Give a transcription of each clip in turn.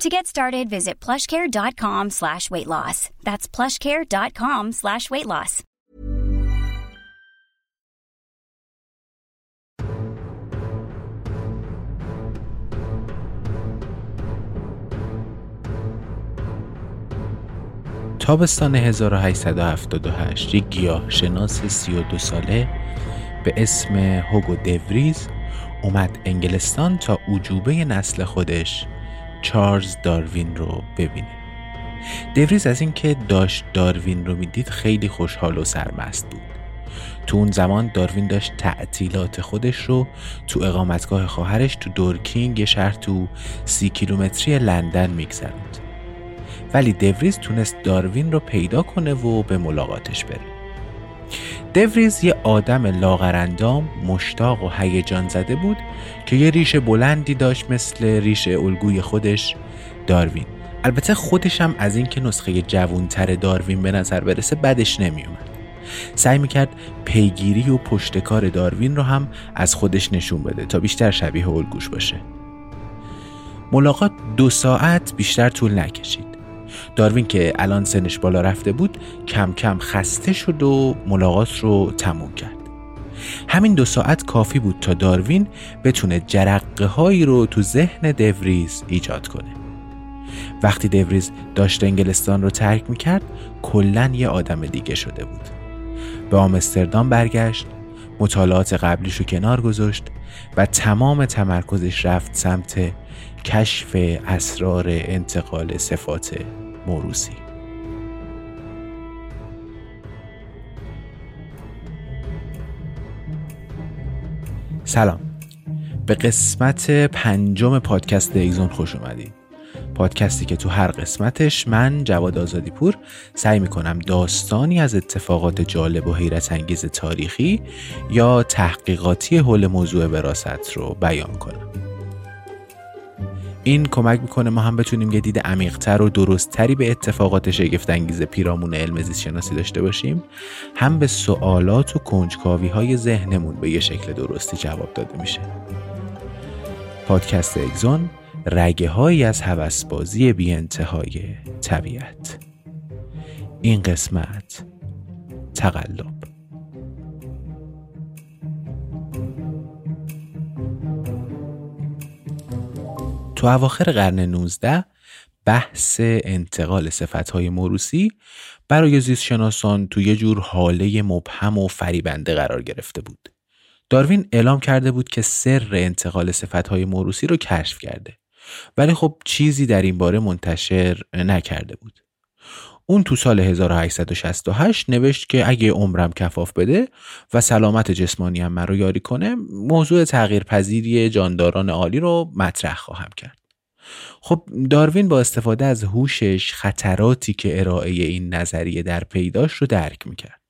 To get started, visit plushcare.com slash weight loss. That's plushcare.com slash weight loss. تابستان 1878 یک گیاه شناس 32 ساله به اسم هوگو دوریز اومد انگلستان تا عجوبه نسل خودش چارلز داروین رو ببینه. دوریز از اینکه داشت داروین رو می‌دید خیلی خوشحال و سرمست بود. تو اون زمان داروین داشت تعطیلات خودش رو تو اقامتگاه خواهرش تو دورکینگ یه شهر تو سی کیلومتری لندن میگذروند. ولی دوریز تونست داروین رو پیدا کنه و به ملاقاتش بره. دوریز یه آدم لاغرندام مشتاق و هیجان زده بود که یه ریش بلندی داشت مثل ریش الگوی خودش داروین. البته خودش هم از اینکه نسخه جوونتر داروین به نظر برسه بدش نمیومد سعی می‌کرد پیگیری و پشتکار داروین رو هم از خودش نشون بده تا بیشتر شبیه الگوش باشه. ملاقات دو ساعت بیشتر طول نکشید. داروین که الان سنش بالا رفته بود کم کم خسته شد و ملاقات رو تموم کرد. همین دو ساعت کافی بود تا داروین بتونه جرقه هایی رو تو ذهن دوریز ایجاد کنه. وقتی دوریز داشت انگلستان رو ترک می‌کرد کلا یه آدم دیگه شده بود. به آمستردام برگشت مطالعات قبلیش رو کنار گذاشت و تمام تمرکزش رفت سمت کشف اسرار انتقال صفات موروسی سلام. به قسمت پنجم پادکست ایزون خوش اومدید پادکستی که تو هر قسمتش من جواد آزادی پور سعی می‌کنم داستانی از اتفاقات جالب و حیرت انگیز تاریخی یا تحقیقاتی حول موضوع وراست رو بیان کنم. این کمک می‌کنه ما هم بتونیم یه دید عمیقتر و درستتری به اتفاقات شگفتانگیز پیرامون علم زیست شناسی داشته باشیم. هم به سوالات و کنجکاوی های ذهنمون به یه شکل درستی جواب داده میشه. پادکست اگزون رگه هایی از هوسبازی بی انتهای طبیعت. این قسمت تقلب. تو اواخر قرن 19 بحث انتقال صفتهای موروسی برای زیست شناسان تو یه جور حاله مبهم و فریبنده قرار گرفته بود. داروین اعلام کرده بود که سر انتقال صفتهای موروسی رو کشف کرده. ولی خب چیزی در این باره منتشر نکرده بود. اون تو سال 1868 نوشت که اگه عمرم کفاف بده و سلامت جسمانی هم مرا یاری کنه موضوع تغییر پذیری جانداران عالی رو مطرح خواهم کرد. خب داروین با استفاده از هوشش خطراتی که ارائه این نظریه در پیداش رو درک می‌کرد.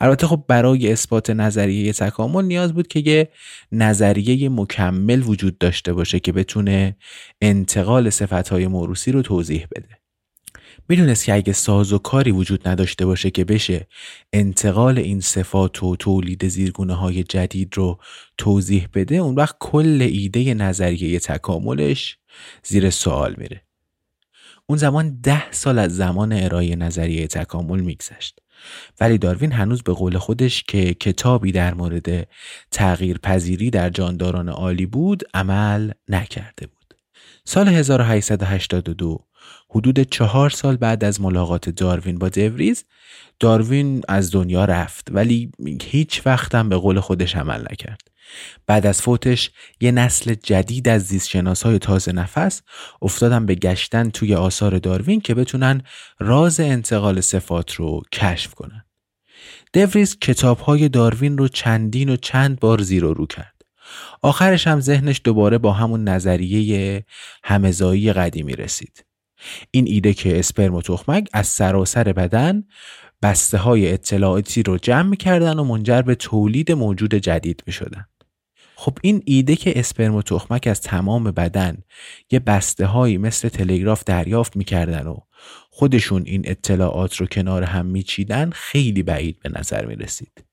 البته خب برای اثبات نظریه تکامل نیاز بود که یه نظریه مکمل وجود داشته باشه که بتونه انتقال صفتهای موروسی رو توضیح بده. می‌دونست که اگه ساز و کاری وجود نداشته باشه که بشه انتقال این صفات و تولید زیرگونه های جدید رو توضیح بده اون وقت کل ایده نظریه تکاملش زیر سوال میره. اون زمان ده سال از زمان ارائه نظریه تکامل میگذشت. ولی داروین هنوز به قول خودش که کتابی در مورد تغییر پذیری در جانداران عالی بود عمل نکرده بود. سال 1882 حدود چهار سال بعد از ملاقات داروین با دوریز داروین از دنیا رفت ولی هیچ وقتم به قول خودش عمل نکرد بعد از فوتش یه نسل جدید از زیستشناس های تازه نفس افتادن به گشتن توی آثار داروین که بتونن راز انتقال صفات رو کشف کنن. دوریز کتاب های داروین رو چندین و چند بار زیر و رو کرد. آخرش هم ذهنش دوباره با همون نظریه همزایی قدیمی رسید. این ایده که اسپرم و تخمک از سراسر بدن بسته های اطلاعاتی رو جمع می‌کردن و منجر به تولید موجود جدید می شدن. خب این ایده که اسپرم و تخمک از تمام بدن یه بسته هایی مثل تلگراف دریافت می‌کردن و خودشون این اطلاعات رو کنار هم میچیدن خیلی بعید به نظر می رسید.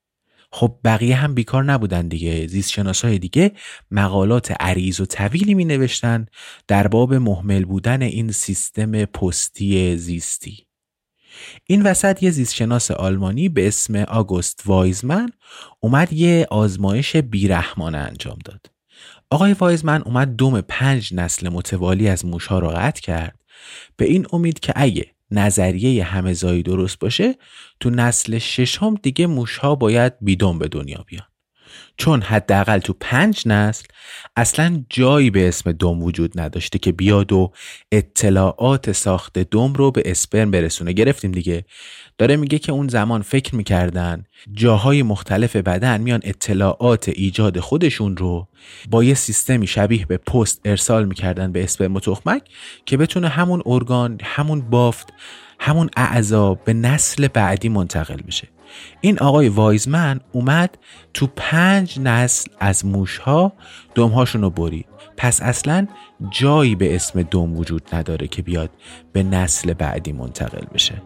خب بقیه هم بیکار نبودن دیگه. زیست های دیگه مقالات عریض و طویلی می نوشتن در باب محمل بودن این سیستم پستی زیستی. این وسط یه زیستشناس آلمانی به اسم آگوست وایزمن اومد یه آزمایش بیرحمانه انجام داد. آقای وایزمن اومد دوم پنج نسل متوالی از موشها رو قطع کرد. به این امید که اگه نظریه همزایی درست باشه تو نسل ششم دیگه موشها باید بیدون به دنیا بیان. چون حداقل تو پنج نسل اصلا جایی به اسم دم وجود نداشته که بیاد و اطلاعات ساخت دم رو به اسپرم برسونه. گرفتیم دیگه. داره میگه که اون زمان فکر می‌کردن جاهای مختلف بدن میان اطلاعات ایجاد خودشون رو با یه سیستمی شبیه به پست ارسال می‌کردن به اسپرم و تخمک که بتونه همون ارگان همون بافت همون اعضا به نسل بعدی منتقل بشه. این آقای وایزمن اومد تو پنج نسل از موشها دمهاشون رو برید. پس اصلا جایی به اسم دم وجود نداره که بیاد به نسل بعدی منتقل بشه.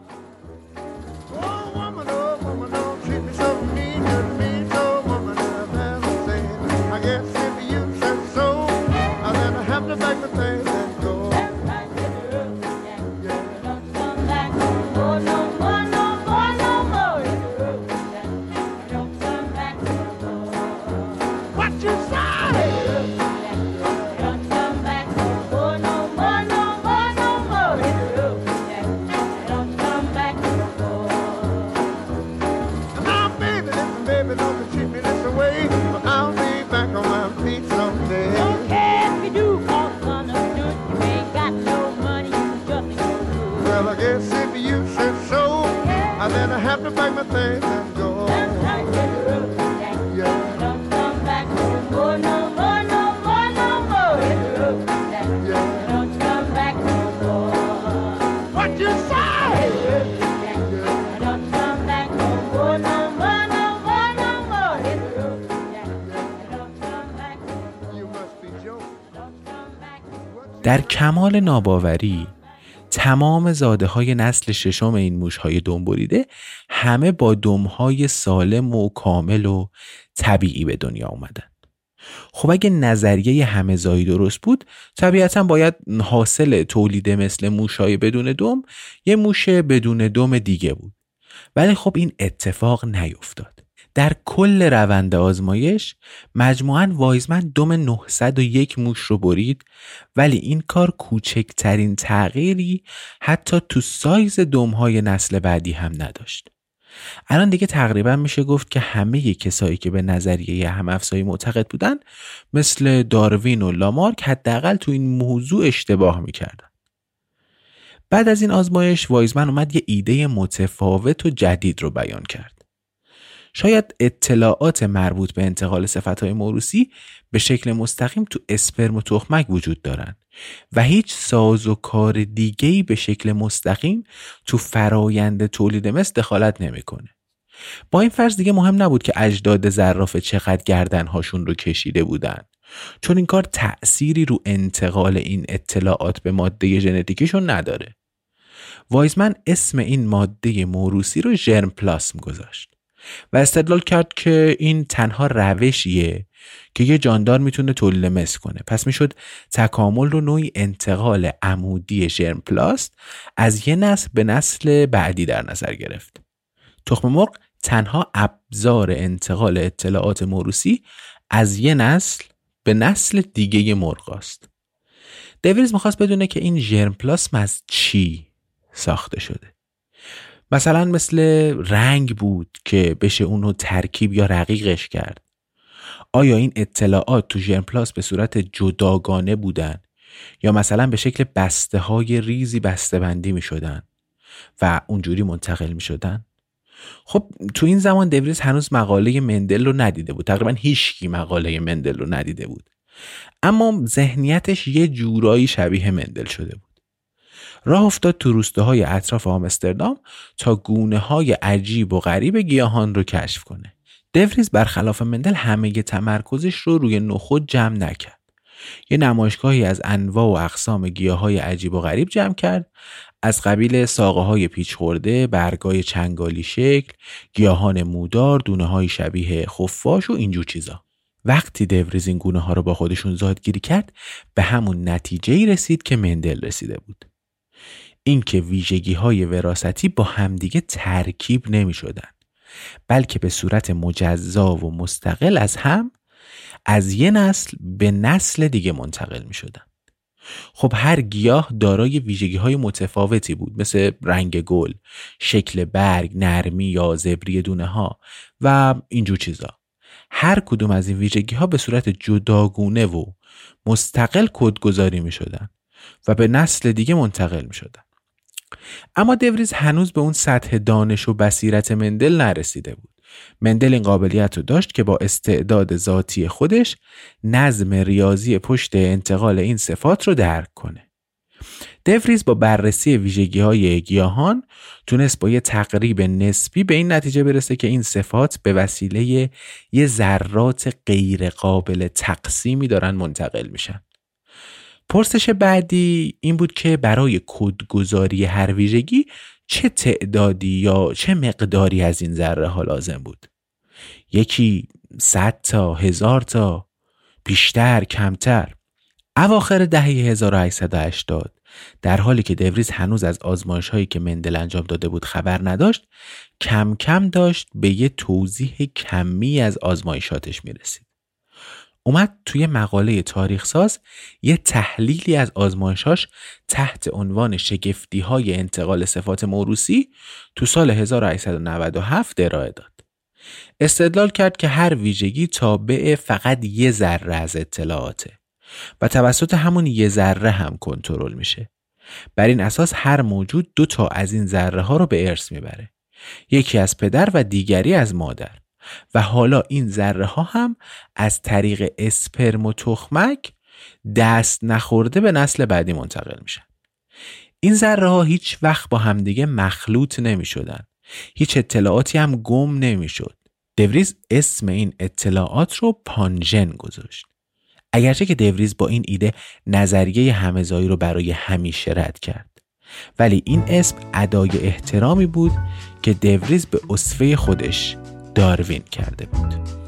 در کمال ناباوری تمام زاده های نسل ششم این موش های دنبوریده همه با دم های سالم و کامل و طبیعی به دنیا اومدن. خب اگه نظریه همه زایی درست بود طبیعتا باید حاصل تولید مثل موشای بدون دم یه موش بدون دم دیگه بود. ولی خب این اتفاق نیفتاد. در کل روند آزمایش مجموعاً وایزمن دم 901 موش رو برید ولی این کار کوچکترین تغییری حتی تو سایز دمهای نسل بعدی هم نداشت. الان دیگه تقریبا میشه گفت که همه کسایی که به نظریه هم افزایی معتقد بودن مثل داروین و لامارک حداقل تو این موضوع اشتباه می‌کردن. بعد از این آزمایش وایزمن اومد یه ایده متفاوت و جدید رو بیان کرد. شاید اطلاعات مربوط به انتقال صفتهای موروسی به شکل مستقیم تو اسپرم و تخمک وجود دارند و هیچ ساز و کار دیگهی به شکل مستقیم تو فرایند تولید مثل دخالت نمی‌کنه. با این فرض دیگه مهم نبود که اجداد زرافه چقدر گردنهاشون رو کشیده بودن چون این کار تأثیری رو انتقال این اطلاعات به ماده ژنتیکیشون نداره. وایزمن اسم این ماده موروسی رو ژرم پلاسم گذاشت. و استدلال کرد که این تنها روشیه که یه جاندار می‌تونه تولید مثل کنه. پس می‌شد تکامل رو نوعی انتقال عمودی ژرم پلاست از یه نسل به نسل بعدی در نظر گرفت. تخم مرغ تنها ابزار انتقال اطلاعات موروسی از یه نسل به نسل دیگه مرغ است. دویلز می‌خواست بدونه که این ژرم پلاسم از چی ساخته شده. مثلا مثل رنگ بود که بشه اونو ترکیب یا رقیقش کرد. آیا این اطلاعات تو ژرم پلاس به صورت جداگانه بودن؟ یا مثلا به شکل بسته های ریزی بسته بندی می شدن و اونجوری منتقل می شدن خب تو این زمان دوریس هنوز مقاله مندل رو ندیده بود. تقریبا هیچکی مقاله مندل رو ندیده بود. اما ذهنیتش یه جورایی شبیه مندل شده بود. راه افتاد تو روستاهای اطراف آمستردام تا گونه های عجیب و غریب گیاهان رو کشف کنه دوریز برخلاف مندل همه تمرکزش رو روی نخود جمع نکرد یه نمایشگاهی از انواع و اقسام گیاه های عجیب و غریب جمع کرد از قبیل ساقه های پیچ خورده، برگای چنگالی شکل، گیاهان مودار، دونه های شبیه خفاش و اینجور چیزا. وقتی دوریز این گونه ها رو با خودشون زادگیری کرد به همون نتیجه رسید که مندل رسیده بود. اینکه ویژگی های وراثتی با همدیگه ترکیب نمی شدن بلکه به صورت مجزا و مستقل از هم از یه نسل به نسل دیگه منتقل می شدن. خب هر گیاه دارای ویژگی های متفاوتی بود مثل رنگ گل، شکل برگ، نرمی یا زبری دونه ها و اینجور چیزا. هر کدوم از این ویژگی ها به صورت جداگونه و مستقل کدگذاری می شدن و به نسل دیگه منتقل می شدن. اما دوریز هنوز به اون سطح دانش و بصیرت مندل نرسیده بود. مندل این قابلیت رو داشت که با استعداد ذاتی خودش نظم ریاضی پشت انتقال این صفات رو درک کنه. دوریز با بررسی ویژگی های گیاهان تونست با یه تقریب نسبی به این نتیجه برسه که این صفات به وسیله یه ذرات غیر قابل تقسیمی دارن منتقل میشن. پرسش بعدی این بود که برای کدگذاری هر ویژگی چه تعدادی یا چه مقداری از این ذره ها لازم بود یکی صد تا هزار تا بیشتر کمتر اواخر دهه 1880 در حالی که دوریز هنوز از آزمایش هایی که مندل انجام داده بود خبر نداشت کم کم داشت به یه توضیح کمی از آزمایشاتش می رسید. اومد توی مقاله تاریخ ساز یه تحلیلی از آزمایشاش تحت عنوان شگفتی های انتقال صفات موروسی تو سال 1897 ارائه داد. استدلال کرد که هر ویژگی تابع فقط یه ذره از اطلاعاته و توسط همون یه ذره هم کنترل میشه. بر این اساس هر موجود دو تا از این ذره ها رو به ارث می‌بره. یکی از پدر و دیگری از مادر. و حالا این ذره ها هم از طریق اسپرم و تخمک دست نخورده به نسل بعدی منتقل میشن این ذره ها هیچ وقت با همدیگه مخلوط نمی شدن. هیچ اطلاعاتی هم گم نمی شد. دوریز اسم این اطلاعات رو پانژن گذاشت. اگرچه که دوریز با این ایده نظریه همزایی رو برای همیشه رد کرد. ولی این اسم ادای احترامی بود که دوریز به اصفه خودش داروین کرده بود.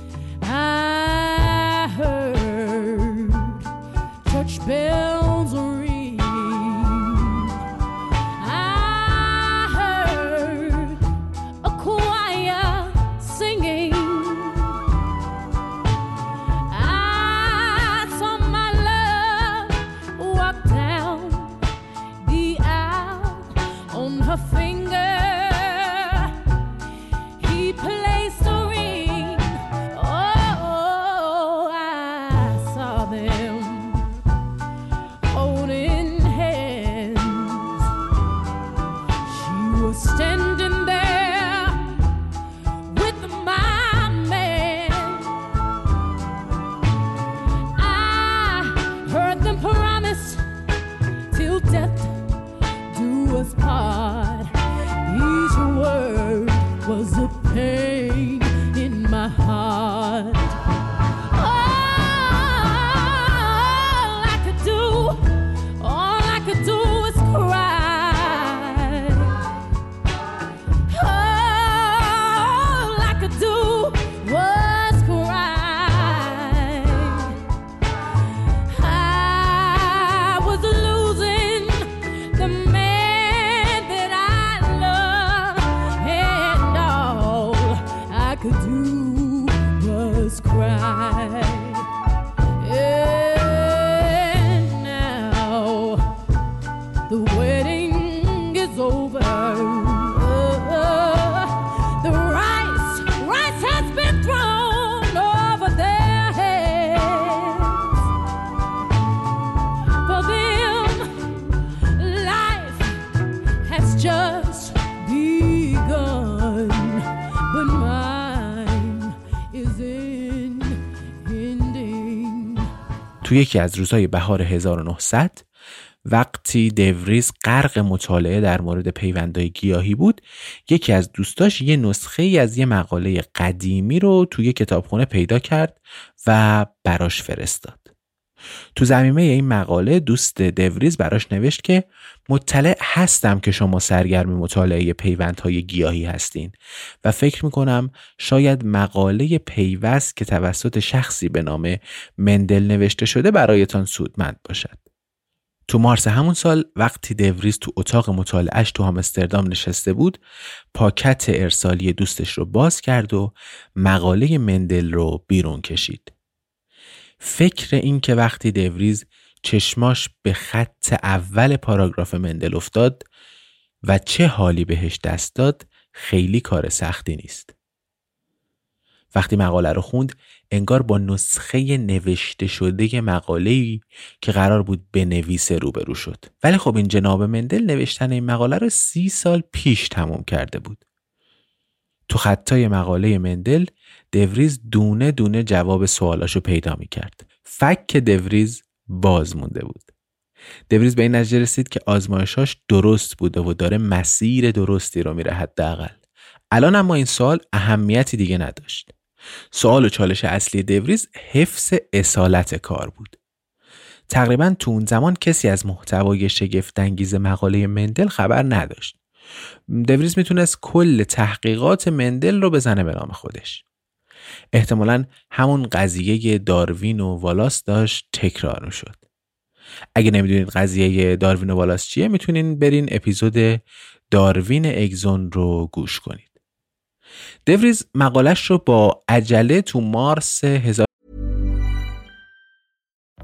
یکی از روزهای بهار 1900 وقتی دوریز غرق مطالعه در مورد پیوندهای گیاهی بود یکی از دوستاش یه نسخه ای از یه مقاله قدیمی رو توی کتابخونه پیدا کرد و براش فرستاد. تو زمینه این مقاله دوست دوریز براش نوشت که مطلع هستم که شما سرگرم مطالعه پیوندهای گیاهی هستین و فکر می‌کنم شاید مقاله پیوست که توسط شخصی به نام مندل نوشته شده برایتان سودمند باشد. تو مارس همون سال وقتی دوریز تو اتاق مطالعهش تو آمستردام نشسته بود پاکت ارسالی دوستش رو باز کرد و مقاله مندل رو بیرون کشید. فکر این که وقتی دوریز چشماش به خط اول پاراگراف مندل افتاد و چه حالی بهش دست داد خیلی کار سختی نیست. وقتی مقاله رو خوند انگار با نسخه نوشته شده مقاله که قرار بود بنویسه روبرو شد. ولی خب این جناب مندل نوشتن این مقاله رو سی سال پیش تموم کرده بود. تو خطای مقاله مندل دوریز دونه دونه جواب سوالاشو پیدا می کرد. فک دوریز باز مونده بود. دوریز به این نتیجه رسید که آزمایشاش درست بوده و داره مسیر درستی رو میره حداقل. الان اما این سوال اهمیتی دیگه نداشت. سوال و چالش اصلی دوریز حفظ اصالت کار بود. تقریبا تو اون زمان کسی از محتوای شگفتانگیز مقاله مندل خبر نداشت. دوریز می‌تونست کل تحقیقات مندل رو بزنه به نام خودش. احتمالا همون قضیه داروین و والاس داشت تکرار شد اگه نمی‌دونید قضیه داروین و والاس چیه می‌تونین برین اپیزود داروین اگزون رو گوش کنید. دوریز مقالش رو با عجله تو مارس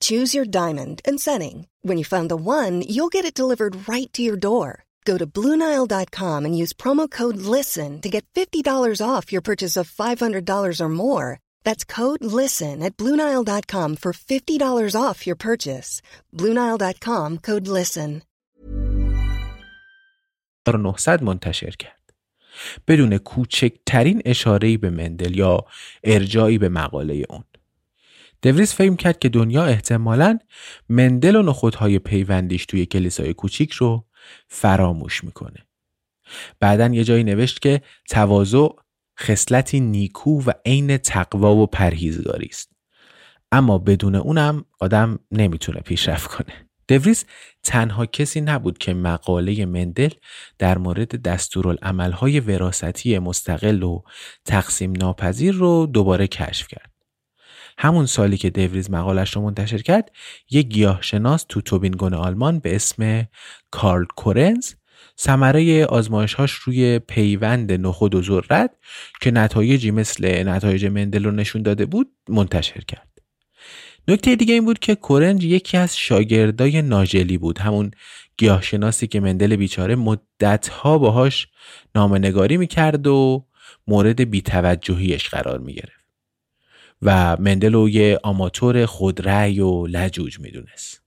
Choose your diamond and setting. When you find the one, you'll get it delivered right to your door. Go to Bluenile.com and use promo code LISTEN to get $50 off your purchase of $500 or more. That's code LISTEN at Bluenile.com for $50 off your purchase. Bluenile.com code LISTEN. 900 منتشر کرد. بدون کوچکترین اشاره‌ای به مندل یا ارجایی به مقاله اون. دوریس فهم کرد که دنیا احتمالا مندل و نخودهای پیوندیش توی کلیسای کوچیک رو فراموش می‌کنه. بعدا یه جایی نوشت که تواضع خصلتی نیکو و عین تقوا و پرهیزگاری است. اما بدون اونم آدم نمی‌تونه پیشرفت کنه. دوریس تنها کسی نبود که مقاله مندل در مورد دستورالعملهای وراثتی مستقل و تقسیم ناپذیر رو دوباره کشف کرد. همون سالی که دوریز مقالش رو منتشر کرد یک گیاهشناس تو توبینگون آلمان به اسم کارل کورنز ثمره آزمایشهاش روی پیوند نخود و ذرت که نتایجی مثل نتایج مندل رو نشون داده بود منتشر کرد. نکته دیگه این بود که کورنج یکی از شاگردای ناجلی بود همون گیاهشناسی که مندل بیچاره مدتها باهاش نامنگاری می‌کرد و مورد بیتوجهیش قرار می‌گرفت. و مندل رو یه آماتور خودرأی و لجوج می‌دونست.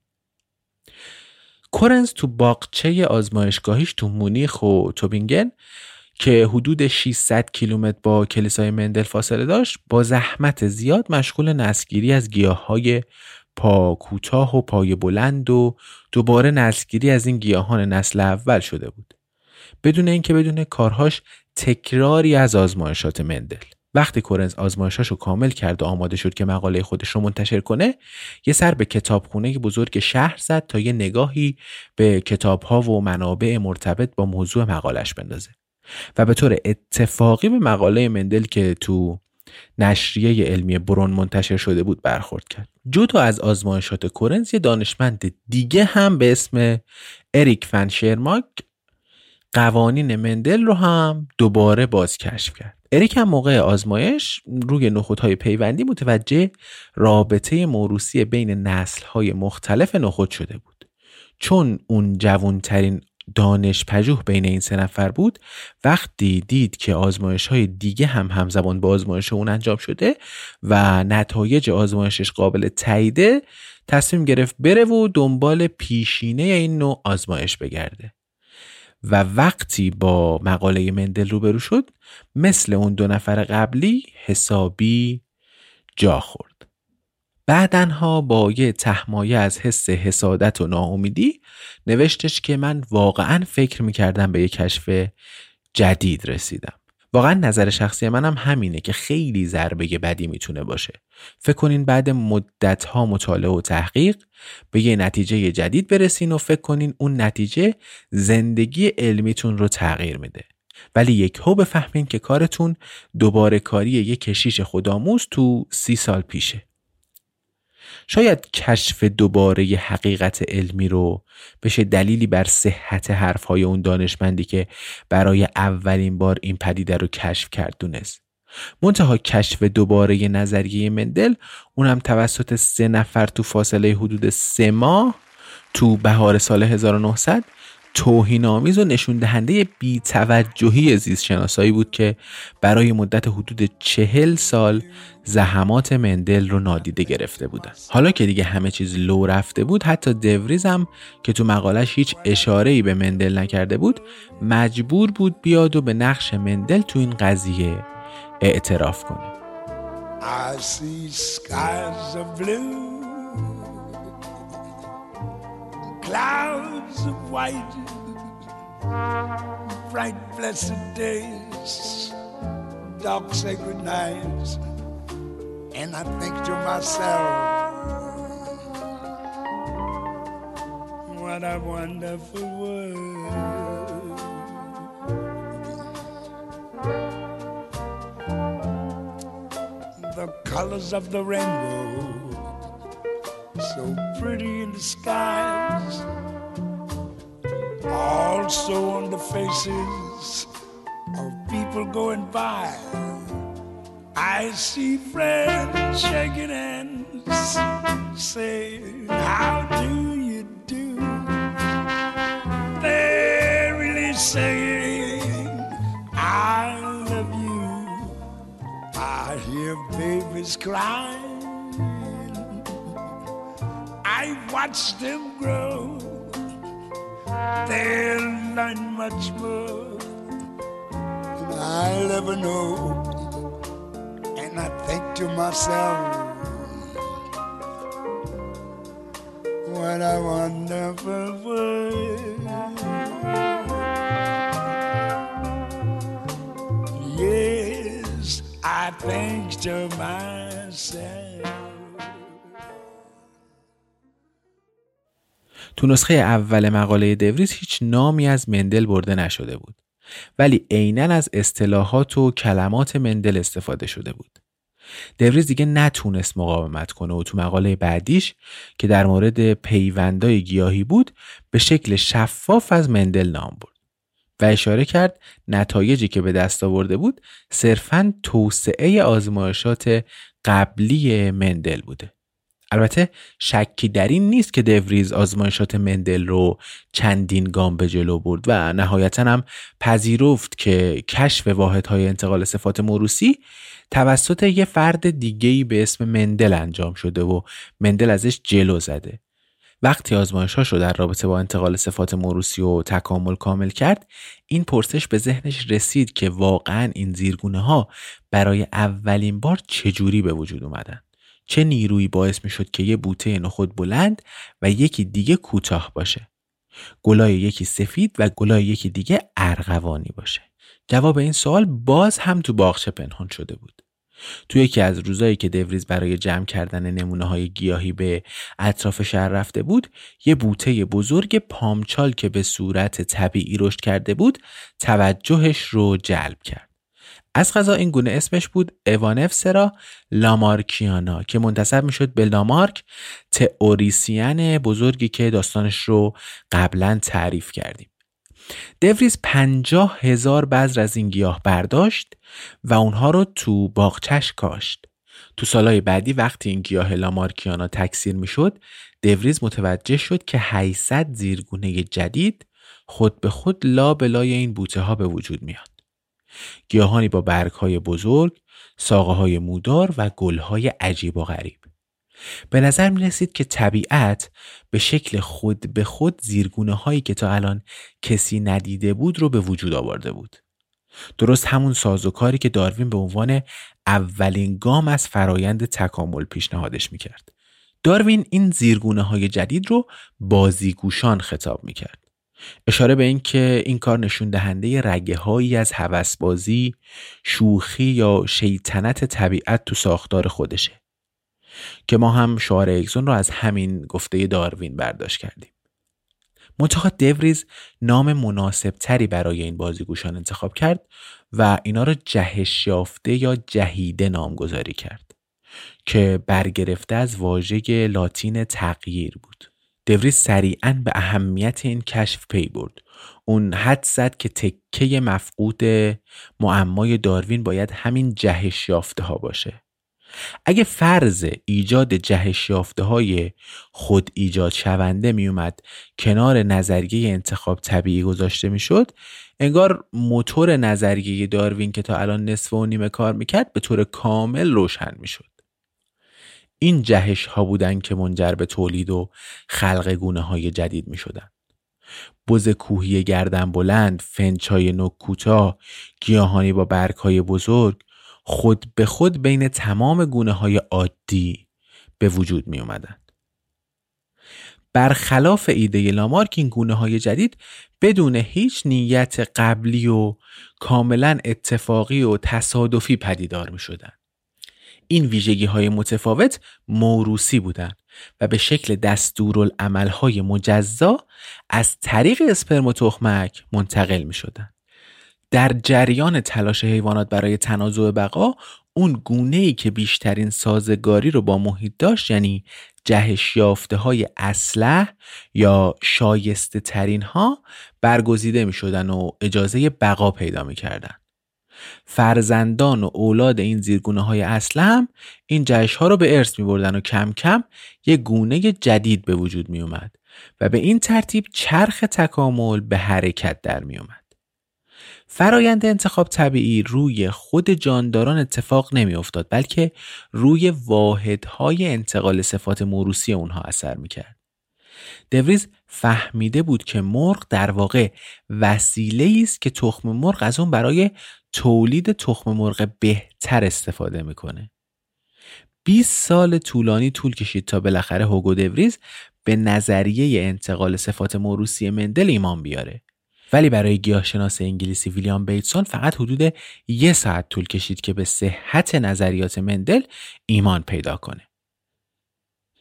کورنز تو باغچه آزمایشگاهیش تو مونیخ و توبینگن که حدود 600 کیلومتر با کلیسای مندل فاصله داشت با زحمت زیاد مشغول نسگیری از گیاه های پا کوتاه و پای بلند و دوباره نسلگیری از این گیاهان نسل اول شده بود بدون اینکه بدون کارهاش تکراری از آزمایشات مندل وقتی کورنز آزمایشاش رو کامل کرد و آماده شد که مقاله خودش رو منتشر کنه یه سر به کتابخونه بزرگ شهر زد تا یه نگاهی به کتابها و منابع مرتبط با موضوع مقالش بندازه. و به طور اتفاقی به مقاله مندل که تو نشریه علمی برون منتشر شده بود برخورد کرد. جدا از آزمایشات کورنز یه دانشمند دیگه هم به اسم اریک فن شرماک قوانین مندل رو هم دوباره باز کشف کرد. اریک هم موقع آزمایش روی های پیوندی متوجه رابطه موروسی بین نسلهای مختلف نخود شده بود. چون اون جوانترین دانش پژوه بین این سه نفر بود وقتی دید که آزمایش های دیگه هم همزمان با آزمایش اون انجام شده و نتایج آزمایشش قابل تاییده تصمیم گرفت بره و دنبال پیشینه این نوع آزمایش بگرده. و وقتی با مقاله مندل روبرو شد مثل اون دو نفر قبلی حسابی جا خورد. بعدنها با یه تحمایه از حس حسادت و ناامیدی نوشتش که من واقعا فکر می‌کردم به یه کشف جدید رسیدم. واقعا نظر شخصی منم همینه که خیلی ضربه بدی می‌تونه باشه. فکر کنین بعد مدت ها مطالعه و تحقیق به یه نتیجه جدید برسین و فکر کنین اون نتیجه زندگی علمیتون رو تغییر میده. ولی یک هو بفهمین که کارتون دوباره کاری یک کشیش خودآموز تو سی سال پیشه. شاید کشف دوباره حقیقت علمی رو بشه دلیلی بر صحت حرفهای اون دانشمندی که برای اولین بار این پدیده رو کشف کرد دونست. منتها کشف دوباره نظریه مندل اونم توسط سه نفر تو فاصله حدود سه ماه تو بهار سال 1900 توهین آمیز و نشون دهنده بیتوجهی زیست شناسایی بود که برای مدت حدود چهل سال زحمات مندل رو نادیده گرفته بودند. حالا که دیگه همه چیز لو رفته بود حتی دوریز هم که تو مقالش هیچ اشاره به مندل نکرده بود مجبور بود بیاد و به نقش مندل تو این قضیه اعتراف کنه I see skies of blue clouds of white, bright blessed days, dark sacred nights, and I think to myself, what a wonderful world. The colors of the rainbow so pretty in the skies, also on the faces of people going by. I see friends shaking hands, saying, How do you do? They're really saying, I love you. I hear babies cry I watch them grow. They'll learn much more than I'll ever know. And I think to myself, what a wonderful world. Yes, I think to myself. تو نسخه اول مقاله دوریز هیچ نامی از مندل برده نشده بود. ولی عینا از اصطلاحات و کلمات مندل استفاده شده بود. دوریز دیگه نتونست مقاومت کنه و تو مقاله بعدیش که در مورد پیوندای گیاهی بود به شکل شفاف از مندل نام برد و اشاره کرد نتایجی که به دست آورده بود صرفا توسعه آزمایشات قبلی مندل بوده. البته شکی در این نیست که دوریز آزمایشات مندل رو چندین گام به جلو برد و نهایتا هم پذیرفت که کشف واحدهای انتقال صفات موروسی توسط یه فرد دیگهی به اسم مندل انجام شده و مندل ازش جلو زده. وقتی آزمایش رو در رابطه با انتقال صفات موروسی و تکامل کامل کرد این پرسش به ذهنش رسید که واقعا این زیرگونه ها برای اولین بار چجوری به وجود اومدن. چه نیرویی باعث می شد که یه بوته نخود بلند و یکی دیگه کوتاه باشه؟ گلای یکی سفید و گلای یکی دیگه ارغوانی باشه. جواب این سوال باز هم تو باغچه پنهان شده بود. تو یکی از روزایی که دوریز برای جمع کردن نمونه های گیاهی به اطراف شهر رفته بود یه بوته بزرگ پامچال که به صورت طبیعی رشد کرده بود توجهش رو جلب کرد. از غذا این گونه اسمش بود اوانفسرا لامارکیانا که منتصب می‌شد به لامارک تئوریسین بزرگی که داستانش رو قبلا تعریف کردیم دوریز پنجاه هزار بذر از این گیاه برداشت و اونها رو تو باغچش کاشت. تو سالهای بعدی وقتی این گیاه لامارکیانا تکثیر می‌شد دوریز متوجه شد که 800 زیرگونه جدید خود به خود لا بلای این بوته ها به وجود میاد. گیاهانی با برگ های بزرگ، ساقه های مودار و گل های عجیب و غریب. به نظر می رسید که طبیعت به شکل خود به خود زیرگونه هایی که تا الان کسی ندیده بود رو به وجود آورده بود. درست همون سازوکاری که داروین به عنوان اولین گام از فرایند تکامل پیشنهادش می‌کرد. داروین این زیرگونه های جدید رو بازیگوشان خطاب می‌کرد. اشاره به این که این کار نشون دهنده رگه هایی از هوسبازی، شوخی یا شیطنت طبیعت تو ساختار خودشه. که ما هم شعار اگزون رو از همین گفته داروین برداشت کردیم منتها دوریز نام مناسب تری برای این بازیگوشان انتخاب کرد و اینا رو جهش یافته یا جهیده نامگذاری کرد که برگرفته از واژه لاتین تغییر بود دوریز سریعا به اهمیت این کشف پی برد اون حد زد که تکه مفقود معمای داروین باید همین جهش یافته ها باشه اگه فرض ایجاد جهش یافته های خود ایجاد شونده می اومد کنار نظریه انتخاب طبیعی گذاشته می شد انگار موتور نظریه داروین که تا الان نصف و نیمه کار می‌کرد به طور کامل روشن می شد. این جهش ها بودن که منجر به تولید و خلق گونه های جدید می شدن. بز کوهی گردن بلند، فنچای نوک کوتاه، گیاهانی با برگ های بزرگ، خود به خود بین تمام گونه های عادی به وجود می اومدن. برخلاف ایده لامارک این گونه های جدید بدون هیچ نیت قبلی و کاملا اتفاقی و تصادفی پدیدار می شدن. این ویژگی های متفاوت موروسی بودند و به شکل دستورالعمل های مجزا از طریق اسپرم و تخمک منتقل می شدن. در جریان تلاش حیوانات برای تنازع بقا اون گونه ای که بیشترین سازگاری رو با محیط داشت یعنی جهش یافته های اسلح یا شایسته ترین ها برگزیده می شدن و اجازه بقا پیدا می کردن. فرزندان و اولاد این زیرگونه های هم این جهش ها رو به ارث می بردن و کم کم یک گونه جدید به وجود می اومد و به این ترتیب چرخ تکامل به حرکت در می اومد. فرایند انتخاب طبیعی روی خود جانداران اتفاق نمی افتاد بلکه روی واحدهای انتقال صفات موروسی اونها اثر می کرد. دوریز فهمیده بود که مرغ در واقع وسیله است که تخم مرغ از اون برای تولید تخم مرغ بهتر استفاده می‌کنه. 20 سال طولانی طول کشید تا بالاخره هوگو دوریز به نظریه انتقال صفات موروسی مندل ایمان بیاره. ولی برای گیاهشناس انگلیسی ویلیام بیتسون فقط حدود یه ساعت طول کشید که به صحت نظریات مندل ایمان پیدا کنه.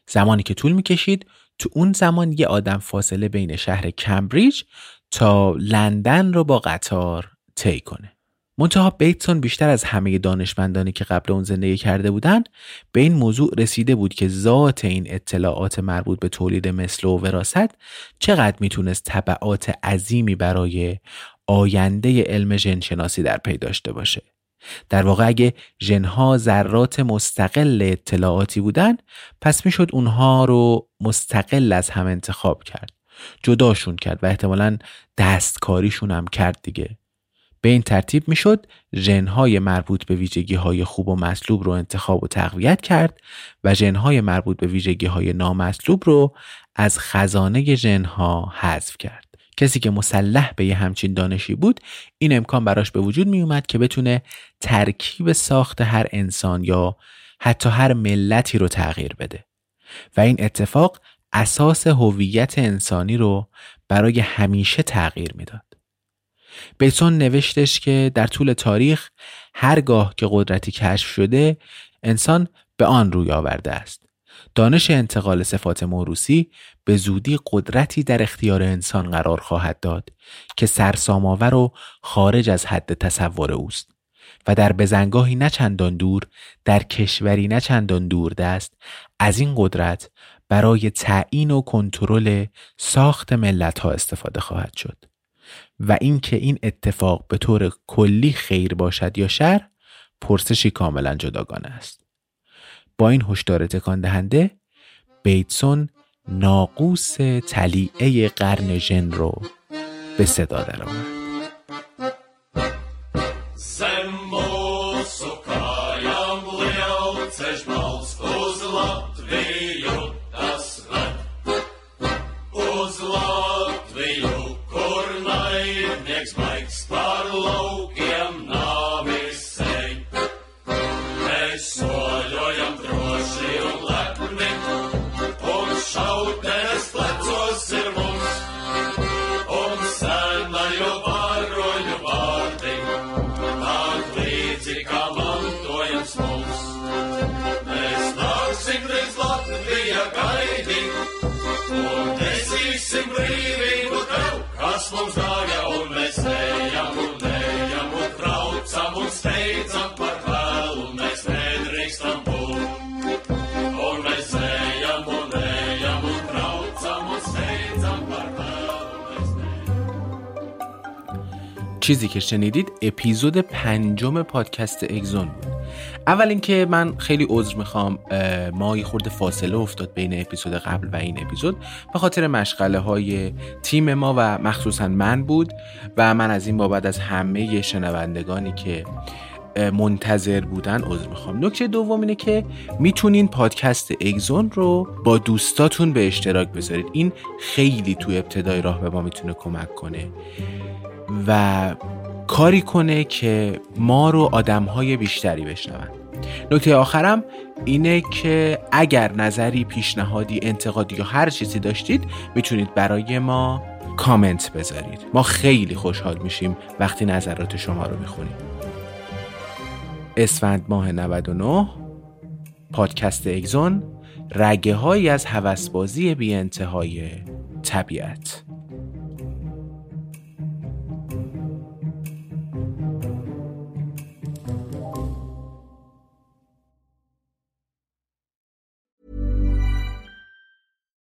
زمانی که طول می‌کشید تو اون زمان یه آدم فاصله بین شهر کمبریج تا لندن رو با قطار طی کنه. منتها بیتسون بیشتر از همه دانشمندانی که قبل اون زندگی کرده بودند به این موضوع رسیده بود که ذات این اطلاعات مربوط به تولید مثل و وراست چقدر می‌تونست طبعات عظیمی برای آینده علم ژنشناسی در پی داشته باشه. در واقع اگه ژنها ذرات مستقل اطلاعاتی بودن پس می‌شد اونها رو مستقل از هم انتخاب کرد. جداشون کرد و احتمالا دستکاریشون هم کرد دیگه. به این ترتیب می‌شد ژنهای مربوط به ویژگی های خوب و مطلوب رو انتخاب و تقویت کرد و ژنهای مربوط به ویژگی های نامطلوب رو از خزانه ژنها حذف کرد. کسی که مسلح به یه همچین دانشی بود این امکان براش به وجود می اومد که بتونه ترکیب ساخت هر انسان یا حتی هر ملتی رو تغییر بده و این اتفاق اساس هویت انسانی رو برای همیشه تغییر می‌داد. بیتون نوشتش که در طول تاریخ هرگاه که قدرتی کشف شده انسان به آن روی آورده است. دانش انتقال صفات موروسی به زودی قدرتی در اختیار انسان قرار خواهد داد که سرسام‌آور و خارج از حد تصور اوست و در بزنگاهی نه چندان دور در کشوری نه چندان دور دست از این قدرت برای تعیین و کنترل ساخت ملت ها استفاده خواهد شد و اینکه این اتفاق به طور کلی خیر باشد یا شر پرسشی کاملا جداگانه است. با این هشدار تکان دهنده بیتسون ناقوس تلیعه قرن ژن رو به صدا درآورد. چیزی که شنیدید اپیزود پنجم پادکست اگزون بود. اول اینکه من خیلی عذر می‌خوام ما یه خورده فاصله افتاد بین اپیزود قبل و این اپیزود. به خاطر مشغله های تیم ما و مخصوصا من بود و من از این بابت از همه شنوندگانی که منتظر بودن عذر می‌خوام. نکته دوم اینه که می‌تونین پادکست اگزون رو با دوستاتون به اشتراک بذارید. این خیلی تو ابتدای راه به ما می‌تونه کمک کنه. و کاری کنه که ما رو آدمهای بیشتری بشنون. نکته آخرم اینه که اگر نظری پیشنهادی انتقادی یا هر چیزی داشتید می‌تونید برای ما کامنت بذارید. ما خیلی خوشحال میشیم وقتی نظرات شما رو می‌خونیم. اسفند ماه 99 پادکست اگزون رگه هایی از هوسبازی بی انتهای طبیعت.